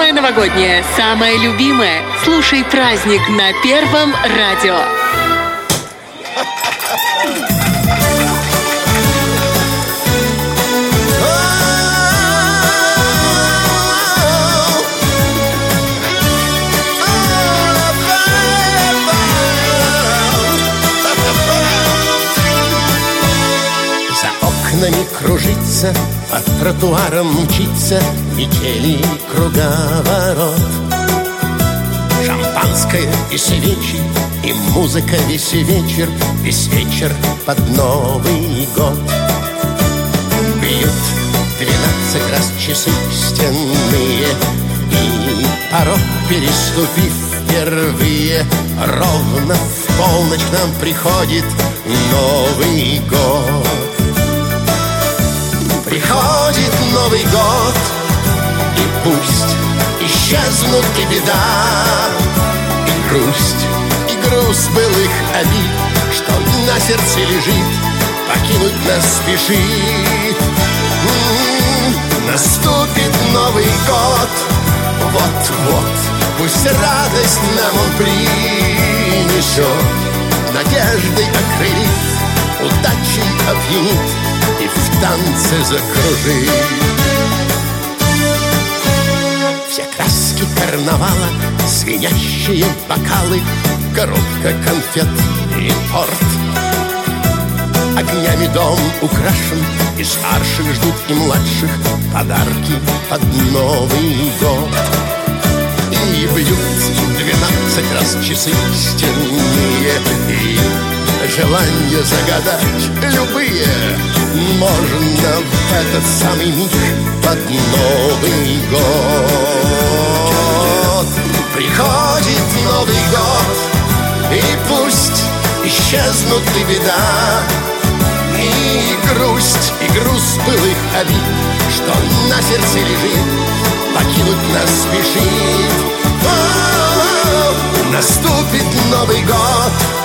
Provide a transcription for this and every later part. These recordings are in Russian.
Самое новогоднее, самое любимое. Слушай праздник на Первом радио. За окнами кружится, по тротуарам мчится Метели круговорот. Шампанское и свечи, и музыка весь вечер Весь вечер под Новый год. Бьют двенадцать раз часы стенные И порог переступив впервые Ровно в полночь нам приходит Новый год Приходит Новый год И пусть исчезнут и беда И грусть, и груз былых обид Что на сердце лежит Покинуть нас спешит. М-м, Наступит Новый год Вот-вот Пусть радость нам он принесет Надеждой окрылит Удачей опьянит танце закружит Все краски карнавала Звенящие бокалы Коробка конфет и торт. Огнями дом украшен И старших ждут и младших Подарки под Новый год. И бьют двенадцать раз часы стенные И желания загадать любые. Можно в этот самый миг под Новый год. Приходит Новый год И пусть исчезнут и беда И грусть, и груз былых обид Что на сердце лежит Покинуть нас спешит. Наступит Новый год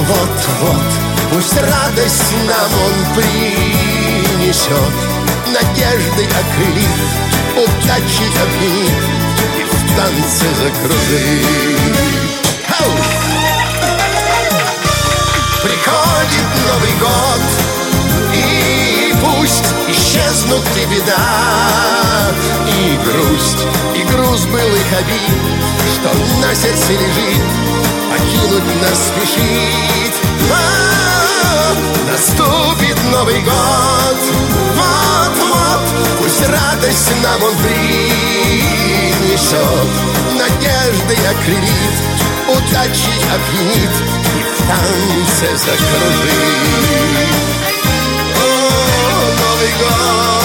вот-вот, пусть радость нам он принесет. Надеждой окрылит, удачей объединит И в танце закружит! Приходит Новый год И пусть исчезнут и беда И грусть, и груз былых обид Что на сердце лежит покинуть нас спешит А, Наступит Новый год. Вот-вот Пусть радость нам он принесет. Надеждой окрылит Удачей опьянит И в танце закружит. О, Новый год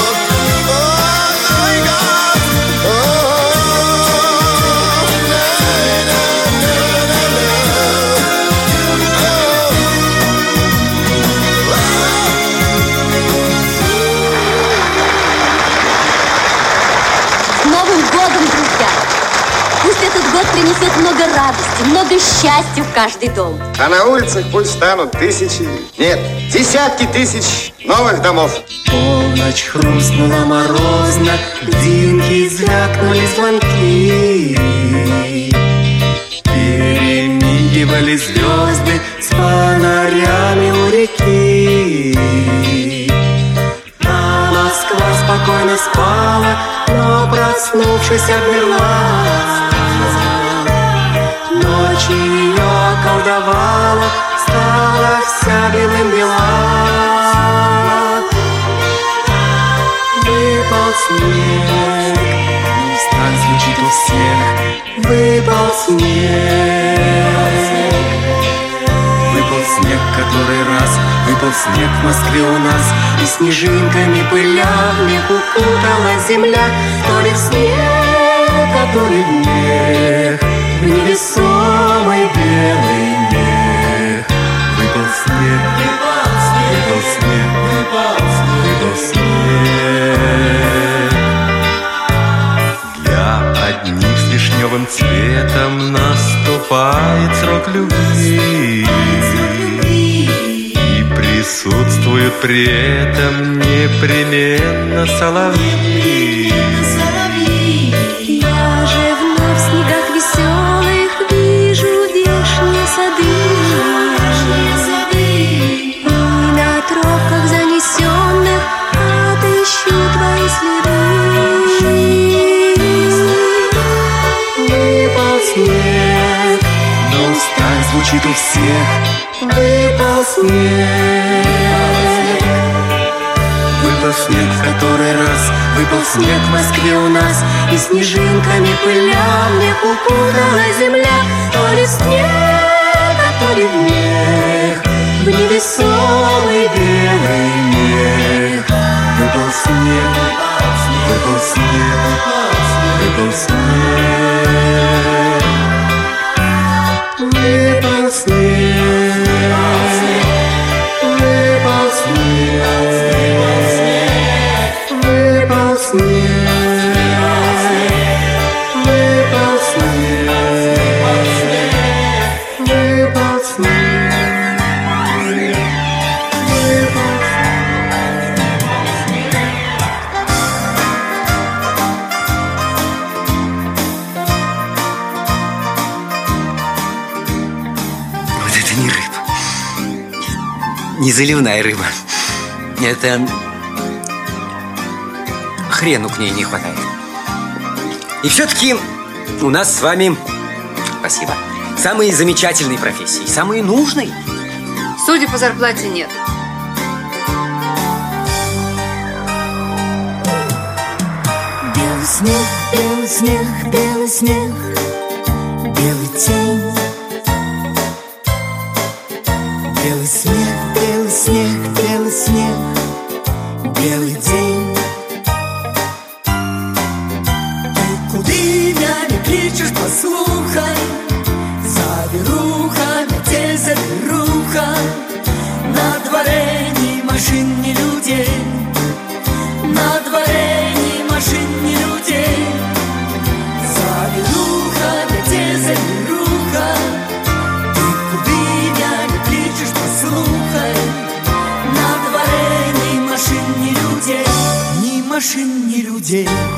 много счастья в каждый дом. А на улицах пусть станут тысячи, нет, десятки тысяч новых домов. Полночь хрустнула морозно, Динки звякнули звонки. Перемигивали звезды с фонарями у реки. А Москва спокойно спала, но проснувшись обмерла. Ночь ее околдовала, стала вся белым бела. Выпал снег, пусть так звучит у всех. Выпал снег, выпал снег который раз, выпал снег в Москве у нас, и снежинками пылями укутала земля, то ли снег, а то ли мех, в невесомый белый мех. Выпал снег, выпал снег, выпал снег, выпал снег, выпал снег. Для одних с вишневым цветом наступает срок любви. И присутствуют при этом непременно соловьи. Значит у всех выпал снег. Выпал снег в который раз Выпал снег в Москве у нас. И снежинками пылями укутала земля. То ли снег, а то ли мех В невесомый белый мех. Выпал снег, выпал снег, выпал снег. Выпал снег, заливная рыба. Это... Хрену к ней не хватает. И все-таки у нас с вами... Спасибо. Самые замечательные профессии. Самые нужные. Судя по зарплате, нет. Белый снег, белый снег, белый снег, белый тень. Белый снег, DJ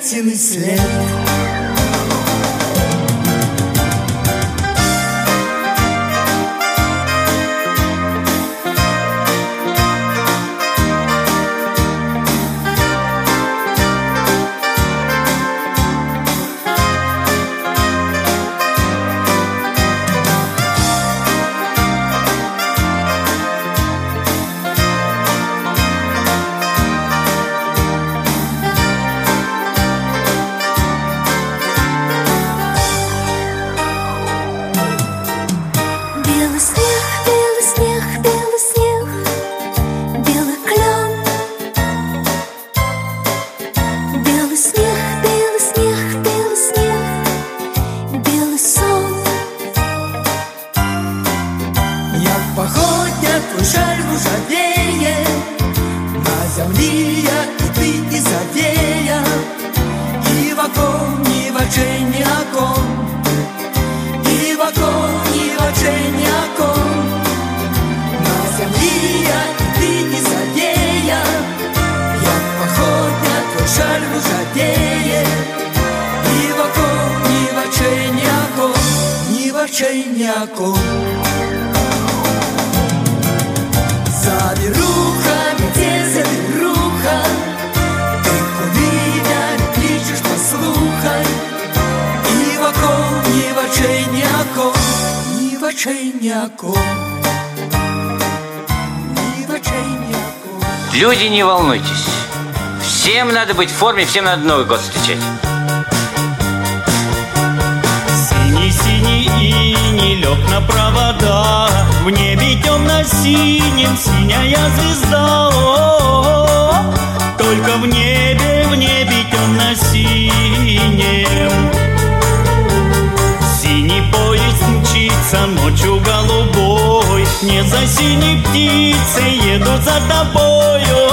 Заметенный след окон. Люди, не волнуйтесь. Всем надо быть в форме, всем надо Новый год встречать. Синий-синий иней лег на провода В небе темно-синим синяя звезда О-о-о. Только в небе, в небе темно-синем ночью голубой Не за синей птицей еду за тобою.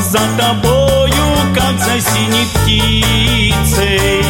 За тобою, как за синей птицей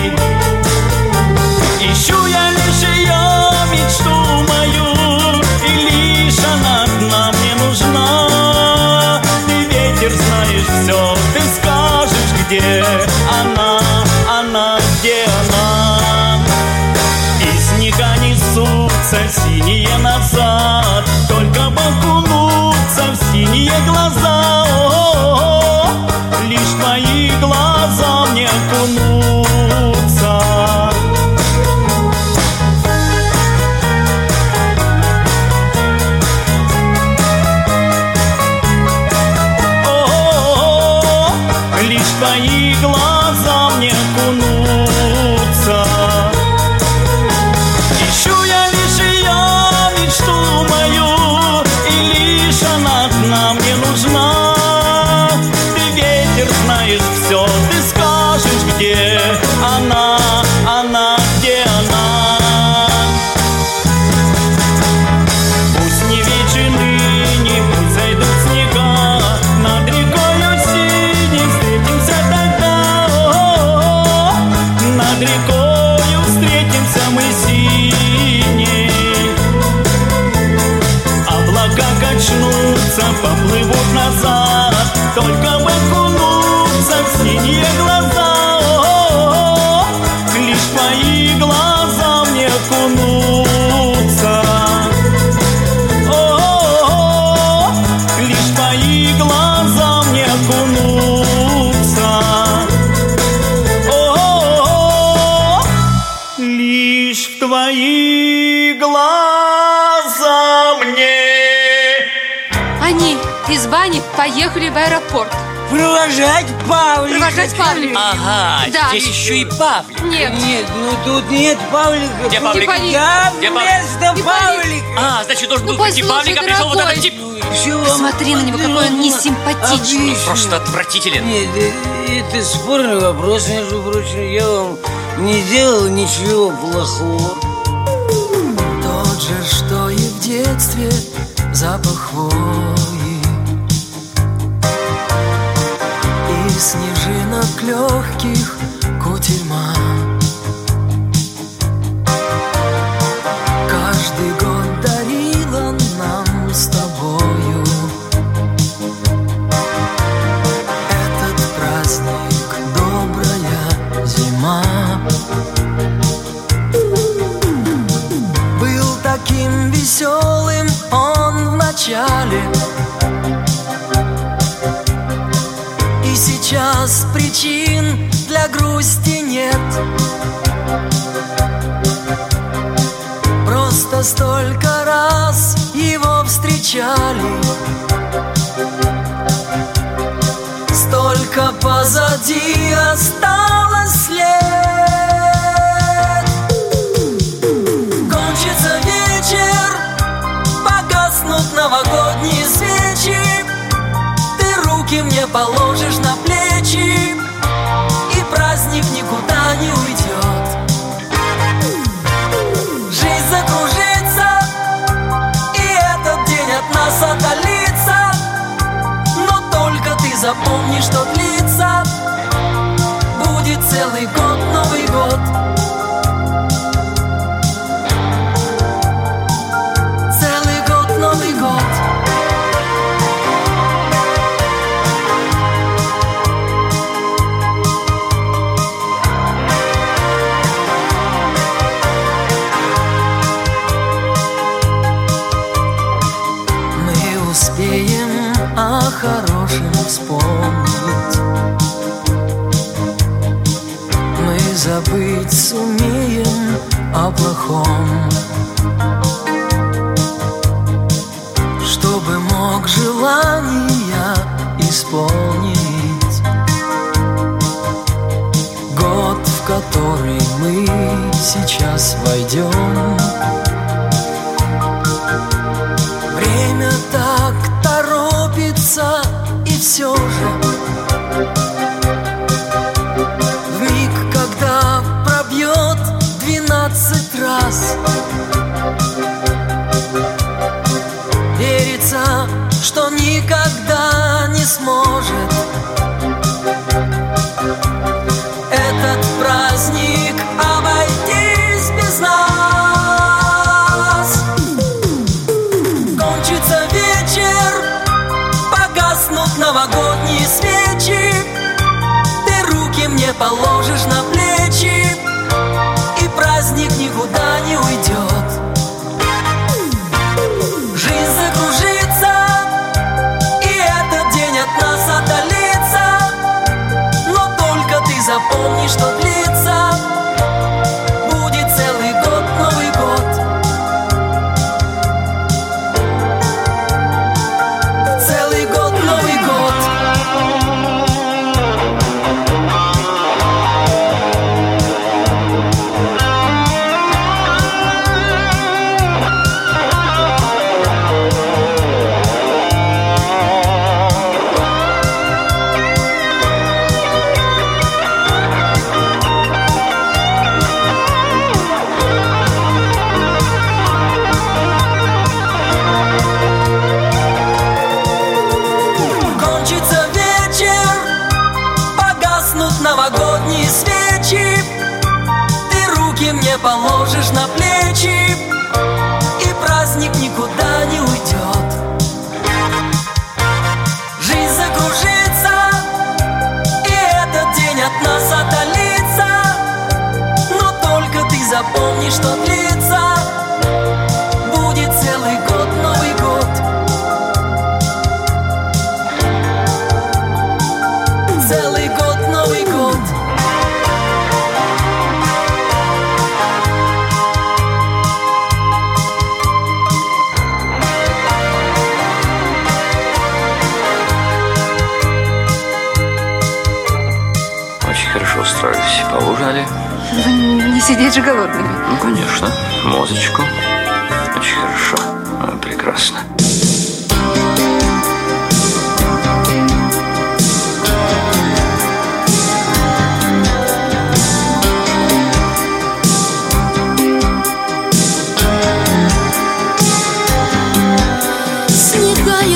поехали в аэропорт. Провожать Павлика. Провожать Павлика. Ага, Да. здесь еще и Павлик. Нет. Нет, ну тут нет Павлика. Где Павлик? Ипполит. Я Где Павлик? вместо Павлика. А, значит, должен Ну, был прийти Павлик, а пришел вот этот тип. Посмотри на него, какой он несимпатичный. объясню. Просто отвратителен. Нет, э, это спорный вопрос, между прочим. Я вам не делал ничего плохого. Тот же, что и в детстве запах хвои снежинок легких кутерьма Каждый год дарила нам с тобою. Этот праздник добрая зима. Был таким веселым он в начале сейчас причин для грусти нет. Просто столько раз его встречали. Столько позади осталось лет. Кончится вечер, погаснут новогодние свечи. Ты руки мне положишь на плечи никуда не уйдет. Жизнь закружится, и этот день от нас отдалится. Но только ты запомни, что длится. Будет целый год, успеем о хорошем вспомнить. Мы забыть сумеем о плохом. Чтобы мог желания исполнить. Год, в который мы сейчас войдем. Время все В миг, когда пробьет двенадцать раз. Верится, что никогда не сможет estou triste.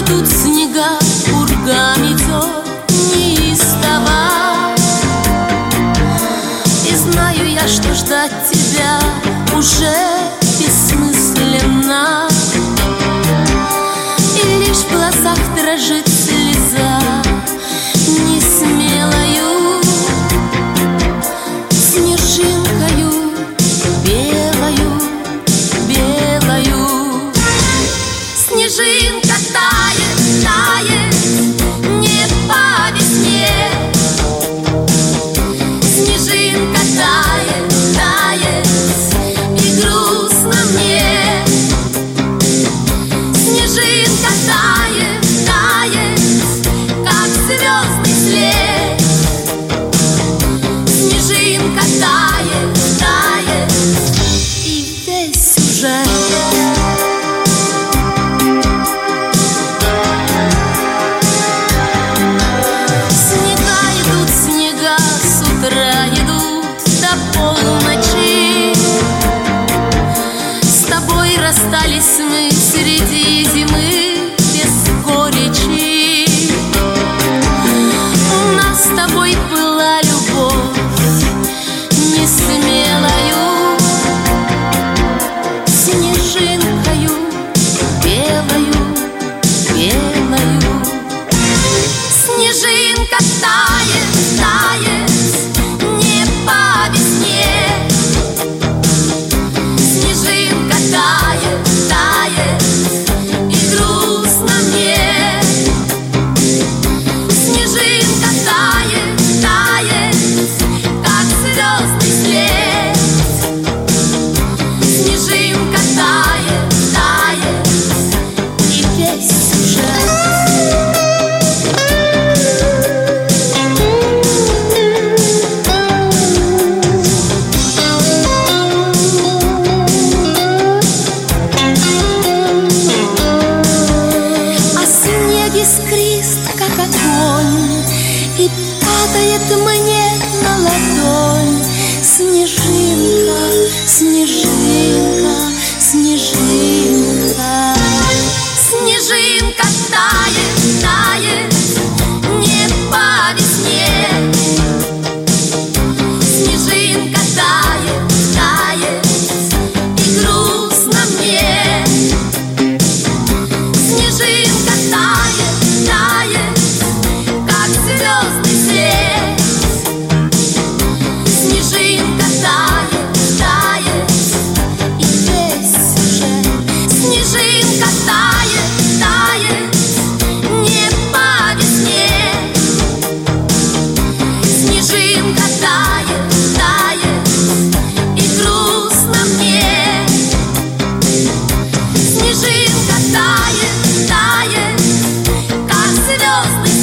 Тут снега, урга метет неистово. И знаю я, что ждать тебя уже бессмысленно. И лишь в глазах дрожит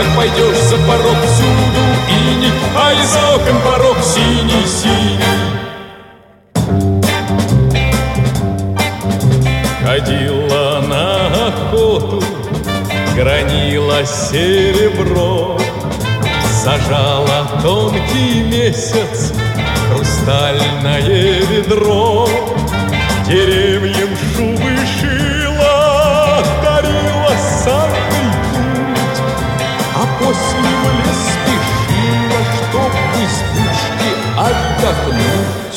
Как пойдешь за порог всюду ини А из окон порог синий-синий. Ходила на охоту Гранила серебро Зажала тонкий месяц Хрустальное ведро. Деревьям шум осень спешила, чтоб в избушке отдохнуть.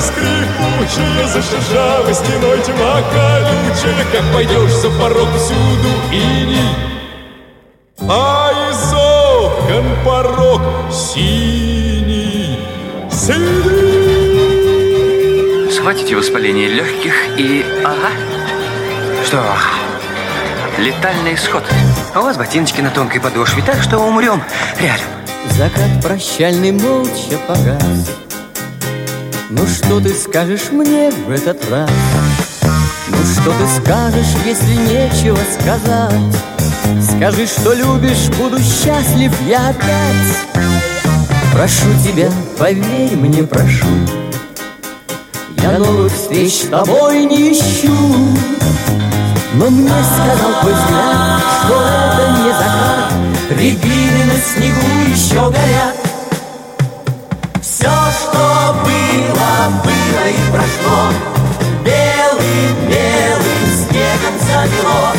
скрипучая, за шершавой стеной тьма колючая, как пойдешь за порог всюду ини. А из окон порог синий, синий. Схватите воспаление легких и... Ага. Что? Летальный исход. А у вас ботиночки на тонкой подошве, так что умрем рядом. Закат прощальный молча погас. Ну что ты скажешь мне в этот раз? Ну что ты скажешь, если нечего сказать? Скажи, что любишь, буду счастлив я опять. Прошу тебя, поверь мне, прошу. Я новых встреч с тобой не ищу. Но мне сказал твой взгляд, что это не закат. Рябины на снегу еще горят. И прошло. Белым, белым снегом замело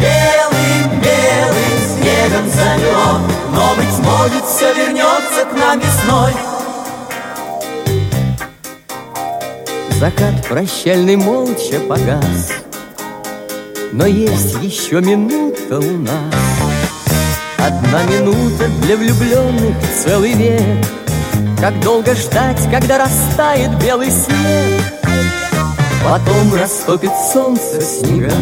Белым, белым снегом замело Но, быть может, все вернется к нам весной. Закат прощальный молча погас. Но есть еще минута у нас. Одна минута для влюбленных целый век Как долго ждать, когда растает белый снег? Потом растопит солнце снега.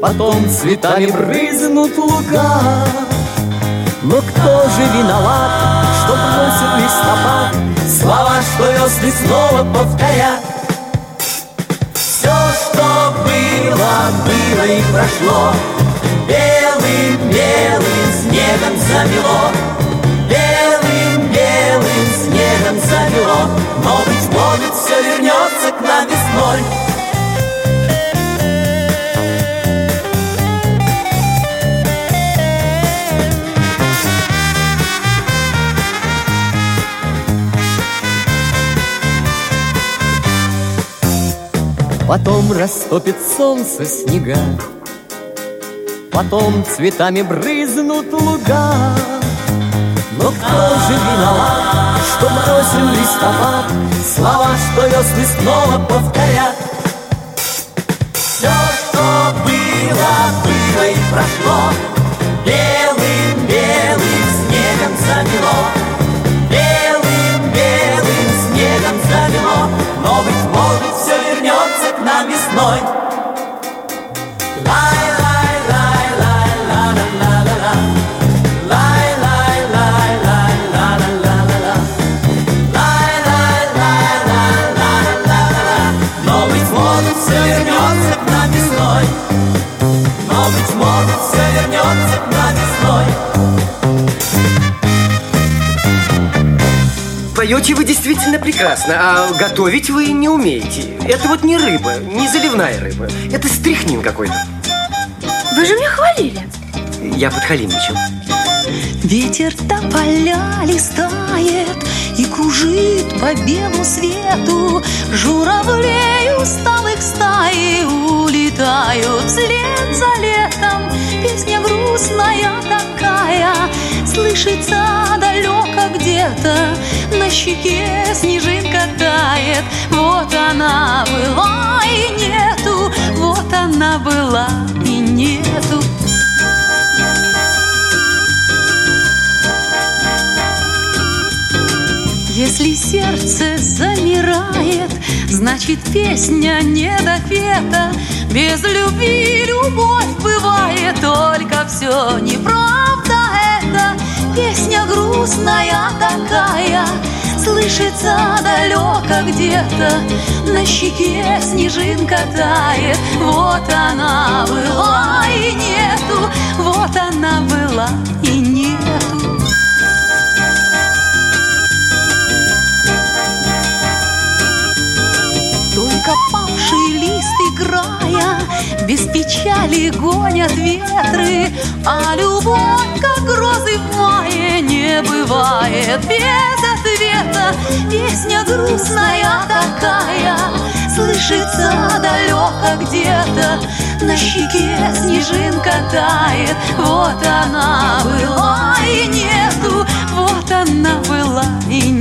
Потом цветами брызнут луга. Но кто же виноват, что бросил листопад? Слова, что весны снова повторят. Все, что было, было и прошло. Белым, белым снегом замело Потом растопит солнце снега. Потом цветами брызнут луга. Но кто же виноват, что бросил листопад? Слова, что весны снова повторят. Все, что было, было и прошло Поете вы действительно прекрасно, а готовить вы не умеете. Это вот не рыба, не заливная рыба. Это стряхнин какой-то. Вы же меня хвалили. Я подхалимничал. Ветер тополя листает И кружит по белу свету Журавлей усталых стаи Улетают вслед за летом Песня грустная такая Слышится далеко где-то На щеке снежинка тает Вот она была и нету Вот она была и нету Если сердце замирает, значит песня не допета. Без любви любовь бывает, только все неправда это. Песня грустная такая, слышится далеко где-то. На щеке снежинка тает, вот она была и нету, вот она была и нету. Печали гонят ветры А любовь, как грозы в мае Не бывает без ответа. Песня грустная такая Слышится далеко где-то. На щеке снежинка тает Вот она была и нету Вот она была и нету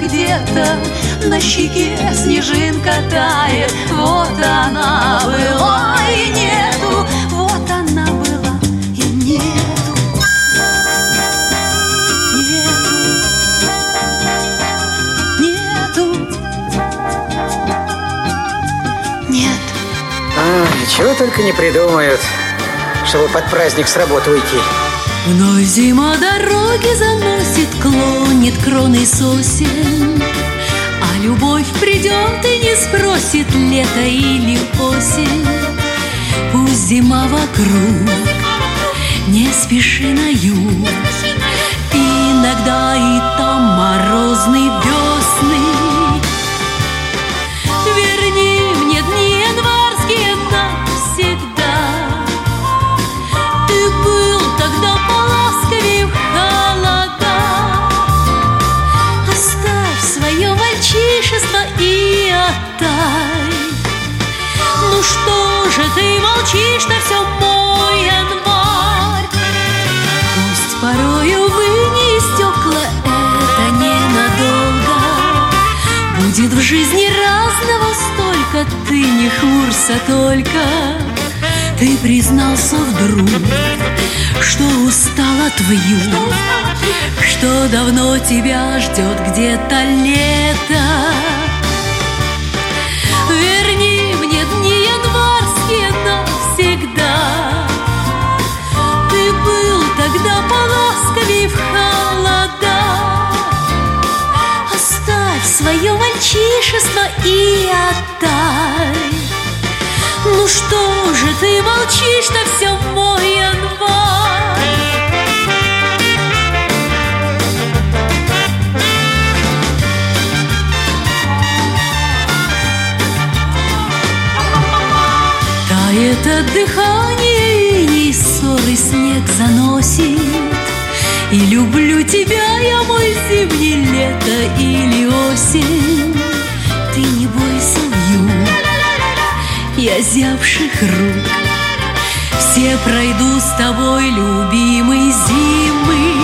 где-то на щеке снежинка тает. Вот она была и нету, вот она была и нету. Нету, нету, нет. А, чего только не придумают, чтобы под праздник с работы уйти. Вновь зима дороги заносит, клонит кроной сосен. А любовь придет и не спросит, лето или осень. Пусть зима вокруг, не спеши на юг. Иногда и там морозный ты молчишь-то все, мой январь? Пусть порою выни стекла, это ненадолго. Будет в жизни разного столько, ты не хмурься только. Ты признался вдруг, что устал от вьюг, что давно тебя ждет где-то лето. И отдай. Ну что же ты молчишь-то все, мой январь? Тает от дыхания и ссоры снег заносит И люблю тебя я, мой зимний лето или осень я зябших рук. Все пройду с тобой, любимый зимы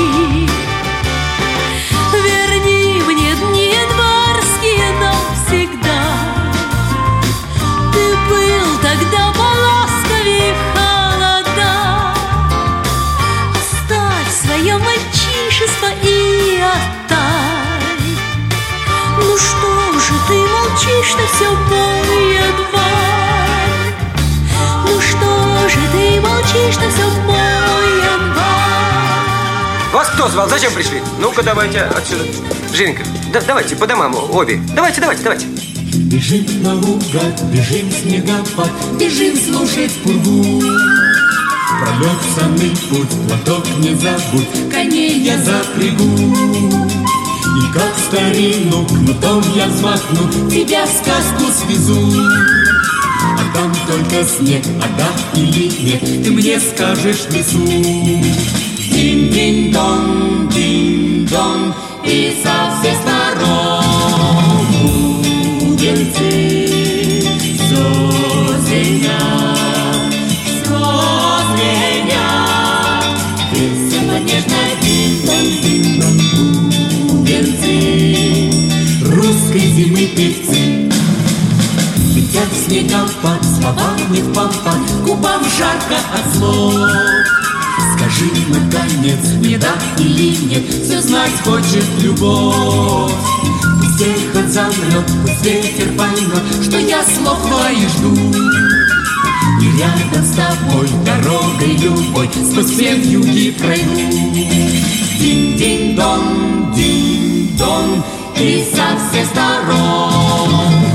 кто звал? Зачем пришли? Ну-ка, давайте отсюда. Женька, да, давайте по домам обе. Давайте, давайте, давайте. Бежим наугад, бежим снегопад, бежим слушать пургу. Пролег самый путь, платок не забудь, коней я запрягу. И как старину кнутом я взмахну, тебя в сказку свезу. А там только снег, а да или нет, ты мне скажешь в. Динь-динь-дон, динь-дон, и со всех сторон бубенцы все звенят, все звенят. Весело, динь-дон, динь-дон, бубенцы русской зимы певцы. Летят снегопад, словами в помпад, губам жарко от слов. Скажи, наконец, не да или нет, все знать хочет любовь. Пусть эхо замрет, пусть ветер поймет, что я слов твоих жду. И рядом с тобой дорогой любой сквозь все юги пройду. Динь-динь-дон, динь-дон, и со всех сторон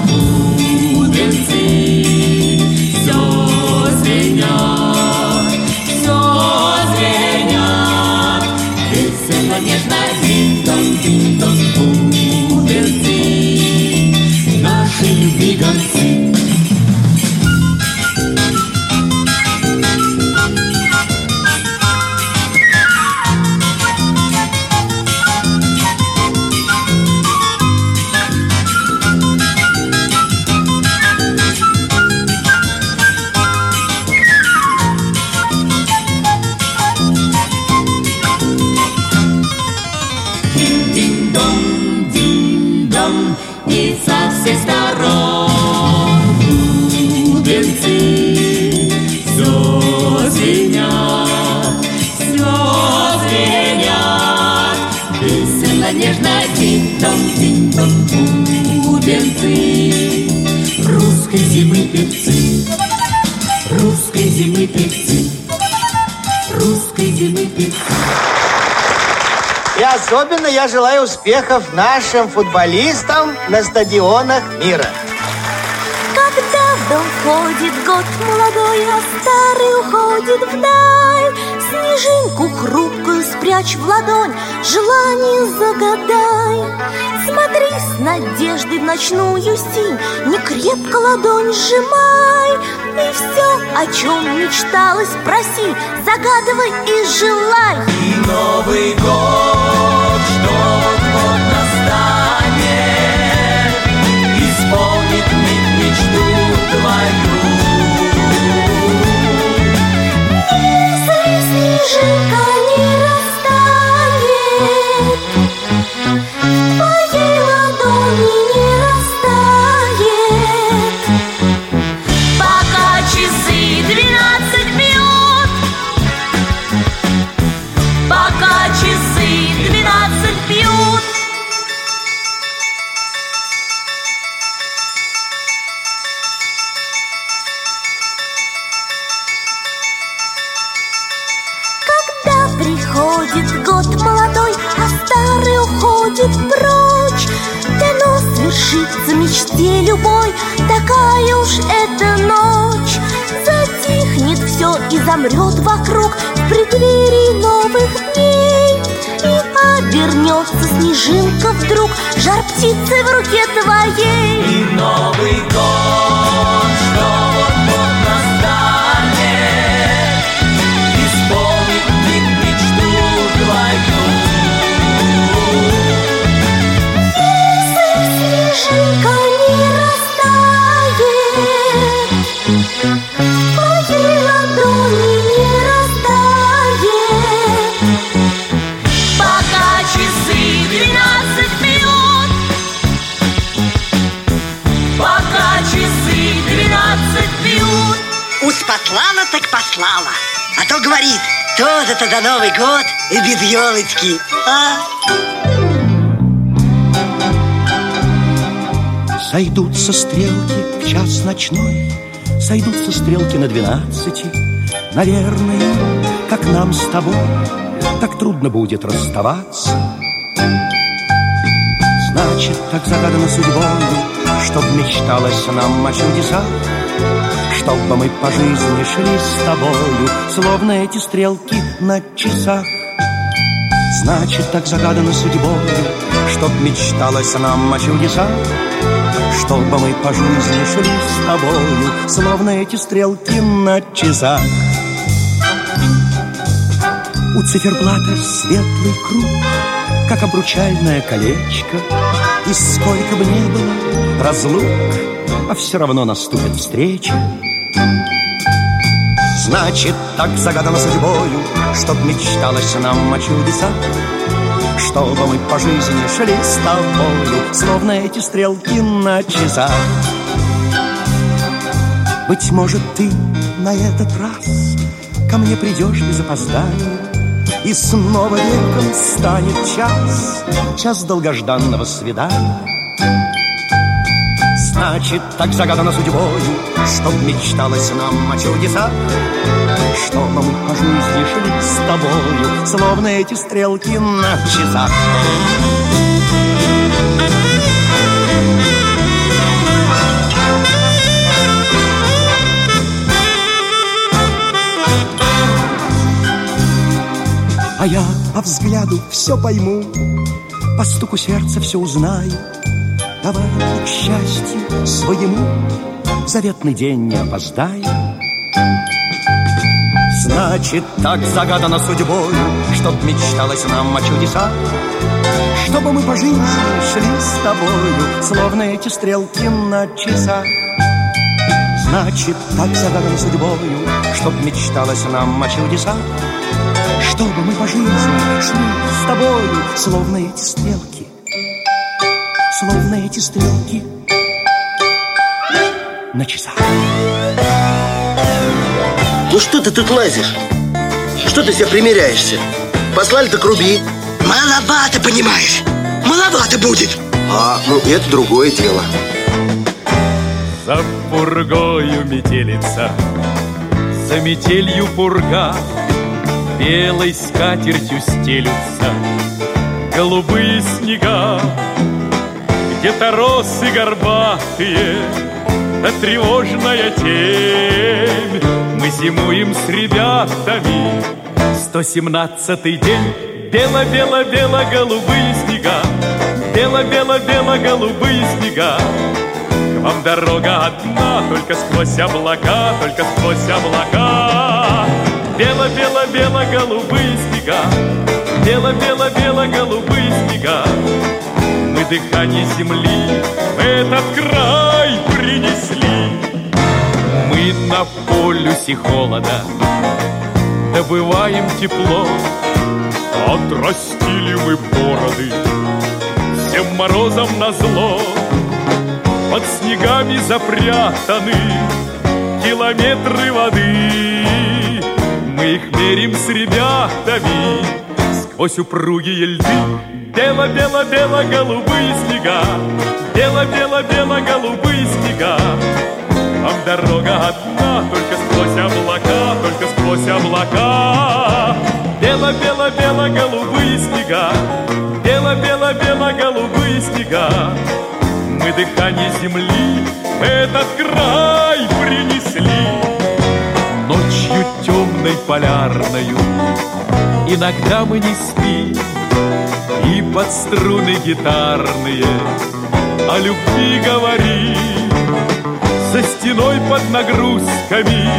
динь-дон, динь-дон, бубенцы, наши я желаю успехов нашим футболистам на стадионах мира. Когда в дом входит год молодой, а старый уходит вдаль, Снежинку хрупкую спрячь в ладонь, желание загадай. Смотри с надеждой в ночную синь, не крепко ладонь сжимай. И все, о чем мечталось, проси, загадывай и желай. И Новый год, что Снежинка не старый уходит прочь Дано свершится мечте любой, такая уж эта ночь. Затихнет все и замрет вокруг. В преддверии новых дней. И обернется снежинка вдруг, жар птицы в руке твоей. И Новый год, Снежинка не растает, в твоей ладони не растает. Пока часы двенадцать бьют, пока часы двенадцать бьют. Уж послала так послала. А то говорит, тоже-то до Новый год и без елочки. А? Сойдутся стрелки в час ночной, Сойдутся стрелки на двенадцати. Наверное, как нам с тобой Так трудно будет расставаться. Значит, так загадано судьбою, Чтоб мечталось нам о чудесах, Чтобы мы по жизни шли с тобою, Словно эти стрелки на часах. Значит, так загадано судьбою, Чтоб мечталось нам о чудесах, Чтобы мы по жизни шли с тобою, Словно эти стрелки на часах. У циферблата светлый круг, Как обручальное колечко, И сколько бы ни было разлук, А все равно наступит встреча. Значит, так загадано судьбою, Чтоб мечталось нам о чудесах, Чтобы мы по жизни шли с тобою, Словно эти стрелки на часах. Быть может, ты на этот раз Ко мне придешь без опоздания, И снова веком станет час, Час долгожданного свидания. Значит, так загадано судьбою, Чтоб мечталось нам о чудесах, Чтобы мы по жизни шли с тобою, Словно эти стрелки на часах. А я по взгляду все пойму, По стуку сердца все узнаю. Давай к счастью своему Заветный день не опоздай. Значит, так загадано судьбой, Чтоб мечталось нам о чудесах, Чтобы мы по жизни шли с тобою, Словно эти стрелки на часах. Значит, так загадано судьбою, Чтоб мечталось нам о чудесах, Чтобы мы по жизни шли с тобою, Словно эти стрелки, Словно эти стрелки на часах. Ну что ты тут лазишь? Что ты себя примеряешься? Послали так руби. Маловато, понимаешь? Маловато будет. А, ну это другое дело. За пургою метелица, за метелью пурга. Белой скатертью стелются голубые снега Где-то росы горбатые, да тревожная тень Мы зимуем с ребятами. Сто семнадцатый день Бело-бело-бело-голубые снега. Бело-бело-бело-голубые снега. К вам дорога одна Только сквозь облака, только сквозь облака. Бело-бело-бело-голубые снега. Бело-бело-бело-голубые снега. Мы дыхание земли в этот край принесли Мы на полюсе холода. Добываем тепло. Отрастили мы бороды. Всем морозом на зло. Под снегами запрятаны Километры воды. Мы их мерим с ребятами. Сквозь упругие льды. Бело-бело-бело-голубые снега. Бело-бело-бело-голубые снега Вам дорога одна Только сквозь облака Только сквозь облака. Бело-бело-бело-голубые снега Бело-бело-бело-голубые снега. Мы дыхание земли в этот край принесли. Ночью темной полярною Иногда мы не спим. И под струны гитарные О любви говорим За стеной под нагрузками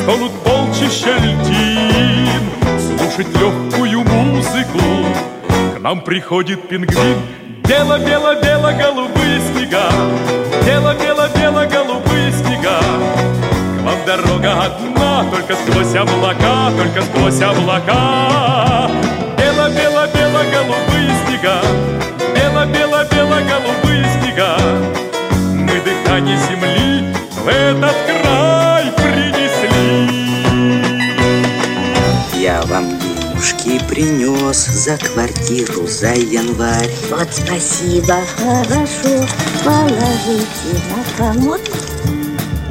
Стонут полчища льдин Слушать легкую музыку. К нам приходит пингвин. Бело-бело-бело-голубые снега. Бело-бело-бело-голубые снега. К вам дорога одна Только сквозь облака Только сквозь облака. Бело-бело-бело-голубые снега. Бело-бело-бело-голубые снега Дыхание земли В этот край принесли Я вам денежки принес за квартиру за январь. Вот спасибо, хорошо. Положите на комод.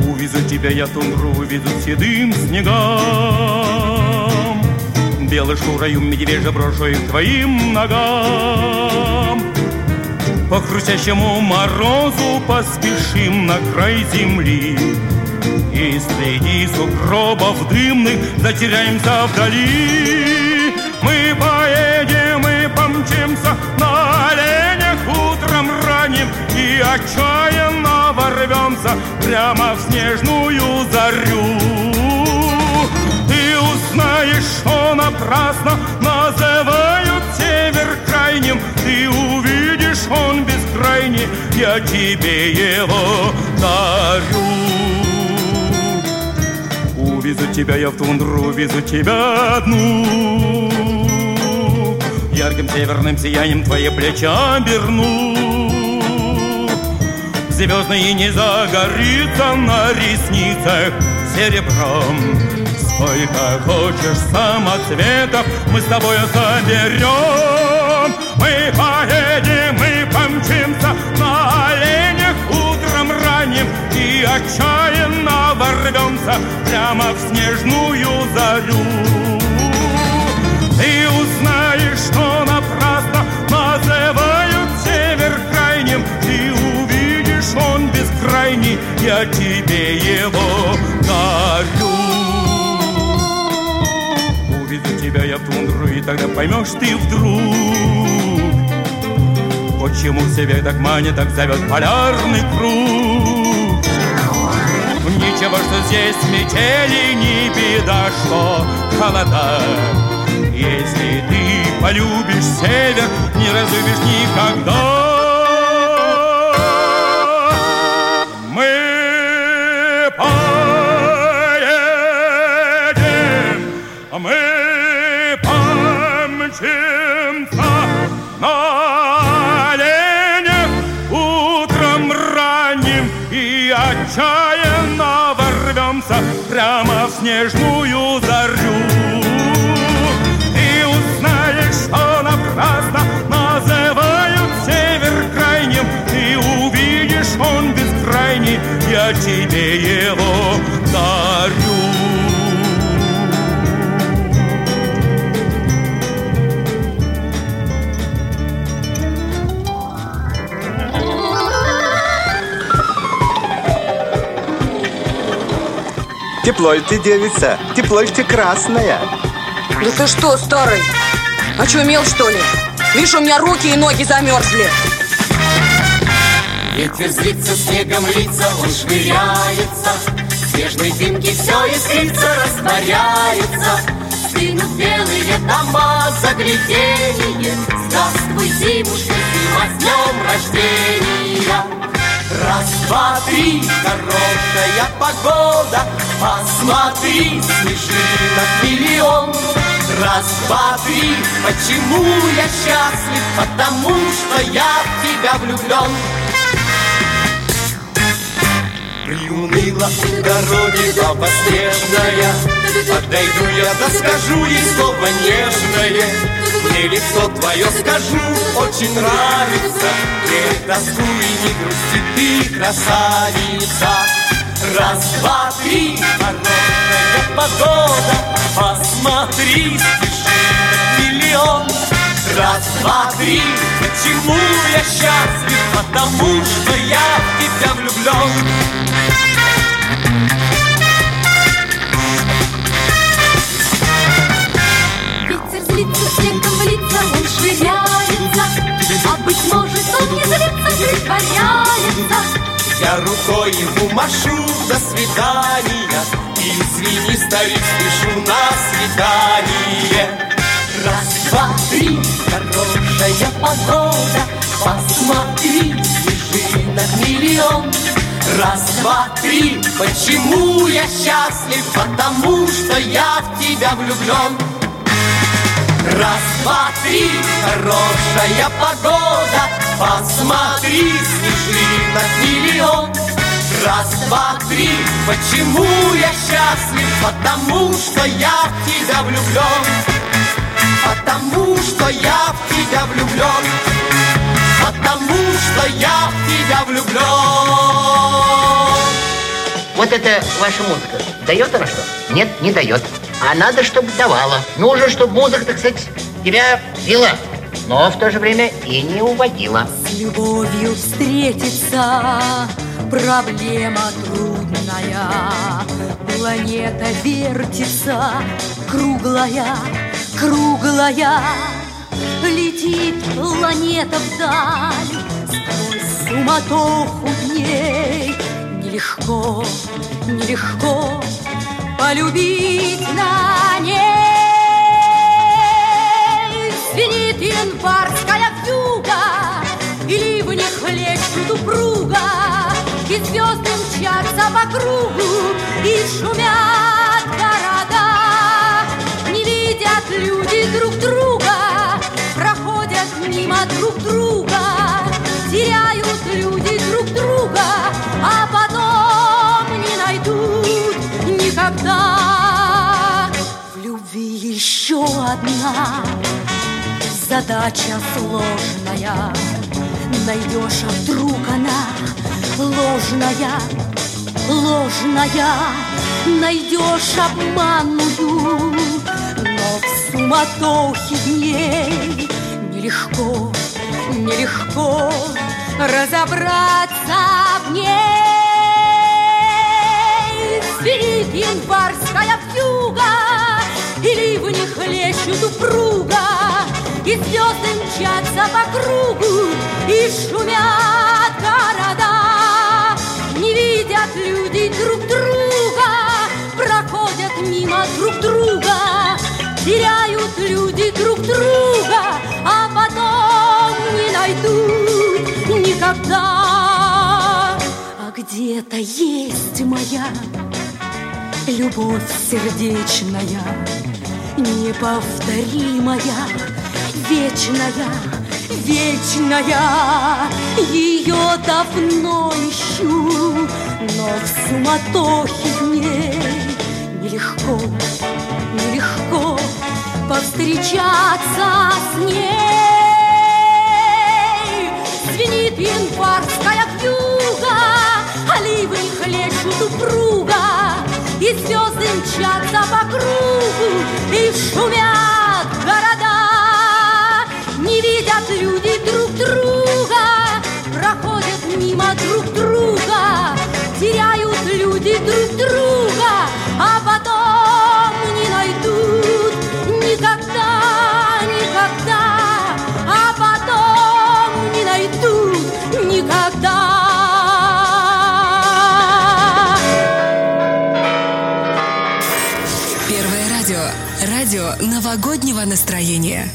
Увезу тебя я тундру, увезу седым снегам. Белой шкурою медвежья брошу их к твоим ногам. По хрустящему морозу поспешим на край земли. И среди сугробов дымных затеряемся вдали. Мы поедем и помчимся на оленях утром ранним И отчаянно ворвемся прямо в снежную зарю. Ты узнаешь, что напрасно называют север крайним Ты он бескрайний, я тебе его дарю. Увезу тебя я в тундру, увезу тебя одну. Ярким северным сиянием твои плечи оберну. Звездные не загорится на ресницах серебром Сколько хочешь самоцветов. Мы с тобой соберем Мы поедем, мы помчимся на оленях утром ранним И отчаянно ворвемся прямо в снежную зарю. Ты узнаешь, что напрасно называют север крайним Ты увидишь, он бескрайний, я тебе его дарю. Увезу тебя я в тундру, и тогда поймешь ты вдруг Почему север так манит, так зовет полярный круг? Ничего, что здесь метели, не беда, что холода. Если ты полюбишь север, не разлюбишь никогда прямо Тепло ли ты, девица? Тепло ли ты красная? Да ты что, старый? Очумел, что ли? Видишь, у меня руки и ноги замерзли. Ветер злится, снегом лица, он швыряется Снежной дымки все искрится, растворяется Стынут белые дома, загляденье Здравствуй, зимушка, зима, с днем рождения Раз, два, три, хорошая погода Посмотри, снежинок миллион Раз, два, три, почему я счастлив? Потому что я в тебя влюблен. Приуныла дороги баба снежная. Подойду я, да скажу ей слово нежное. Мне лицо твое скажу, очень нравится. Не тоскуй, не грусти, ты красавица Раз, два, три, хорошая погода Посмотри, снежинок миллион. Раз, два, три, почему я счастлив? Потому что я в тебя влюблен Ветер злится, снегом в лица он А быть может он не злится, притворяется Я рукой ему машу до свидания. Извини, старик, спешу на свидание. Раз, два, три, хорошая погода. Посмотри, снежинок миллион. Раз, два, три, почему я счастлив? Потому что я в тебя влюблен Раз, два, три, хорошая погода Посмотри, снежинок миллион Раз, два, три, почему я счастлив? Потому что я в тебя влюблен Потому что я в тебя влюблен Потому что я в тебя влюблен Вот это ваша музыка. Дает она что? Нет, не дает. А надо, чтобы давала. Нужно, чтобы музыка, так сказать, тебя вела. Но в то же время и не уводила. С любовью встретиться Проблема трудная Планета вертится Круглая, круглая Летит планета вдаль Сквозь суматоху дней Нелегко, нелегко Полюбить на ней. Звенит январская вьюга И ливни хлещут упруга И звезды мчатся по кругу И шумят города. Не видят люди друг друга Проходят мимо друг друга Теряют люди друг друга А никогда. В любви еще одна Задача сложная. Найдешь, а вдруг она ложная, ложная. Найдешь обманную Но в суматохе дней Нелегко, нелегко разобраться в ней Звенит январская вьюга И ливни хлещут упруга И звезды мчатся по кругу И шумят города. Не видят люди друг друга Проходят мимо друг друга Теряют люди друг друга А потом не найдут никогда. А где-то есть моя Любовь сердечная Неповторимая Вечная, вечная. Ее давно ищу Но в суматохе дней Нелегко, нелегко Повстречаться с ней. Звенит январская вьюга ливни хлещут упруга И звезды мчатся по кругу И шумят города. Не видят люди друг друга Проходят мимо друг друга Теряют люди друг друга настроения.